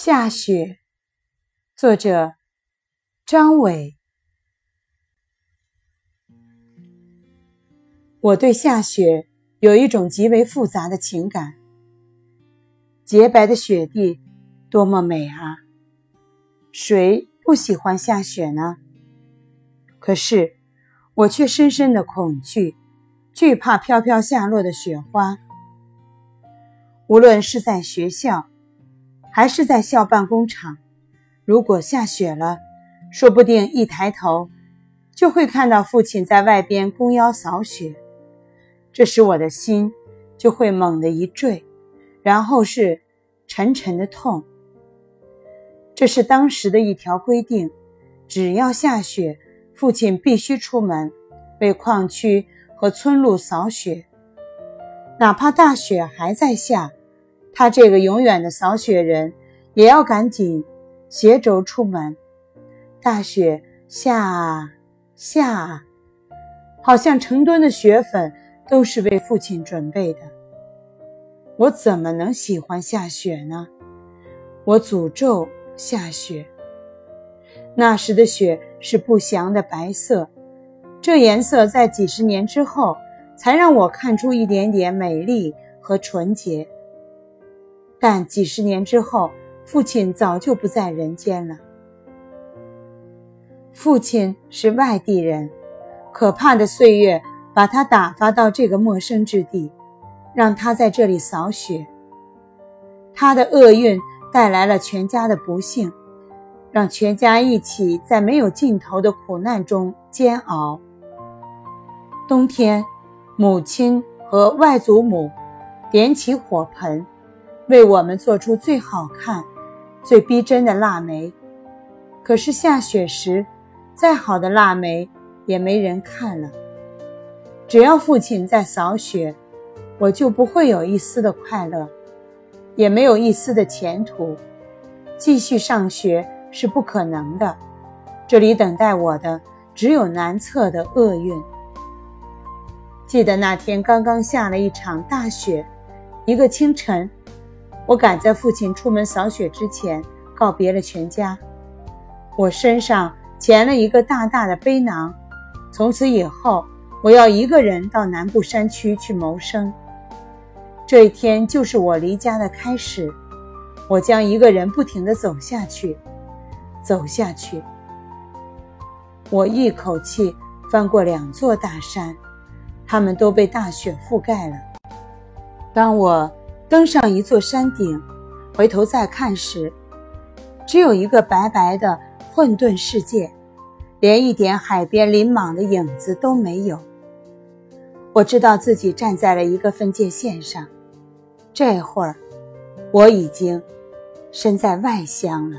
下雪，作者张伟。我对下雪有一种极为复杂的情感。洁白的雪地，多么美啊！谁不喜欢下雪呢？可是，我却深深的恐惧，惧怕飘飘下落的雪花。无论是在学校。还是在校办工厂，如果下雪了，说不定一抬头就会看到父亲在外边弓腰扫雪，这时我的心就会猛地一坠，然后是沉沉的痛。这是当时的一条规定，只要下雪，父亲必须出门为矿区和村路扫雪，哪怕大雪还在下。他这个永远的扫雪人，也要赶紧携轴出门。大雪下啊下啊，好像成吨的雪粉都是为父亲准备的。我怎么能喜欢下雪呢？我诅咒下雪。那时的雪是不祥的白色，这颜色在几十年之后才让我看出一点点美丽和纯洁。但几十年之后，父亲早就不在人间了。父亲是外地人，可怕的岁月把他打发到这个陌生之地，让他在这里扫雪。他的厄运带来了全家的不幸，让全家一起在没有尽头的苦难中煎熬。冬天，母亲和外祖母点起火盆。为我们做出最好看、最逼真的腊梅，可是下雪时，再好的腊梅也没人看了。只要父亲在扫雪，我就不会有一丝的快乐，也没有一丝的前途。继续上学是不可能的，这里等待我的只有难测的厄运。记得那天刚刚下了一场大雪，一个清晨。我赶在父亲出门扫雪之前告别了全家。我身上钳了一个大大的背囊，从此以后我要一个人到南部山区去谋生。这一天就是我离家的开始。我将一个人不停地走下去，走下去。我一口气翻过两座大山，它们都被大雪覆盖了。当我。登上一座山顶，回头再看时，只有一个白白的混沌世界，连一点海边林莽的影子都没有。我知道自己站在了一个分界线上，这会儿我已经身在外乡了。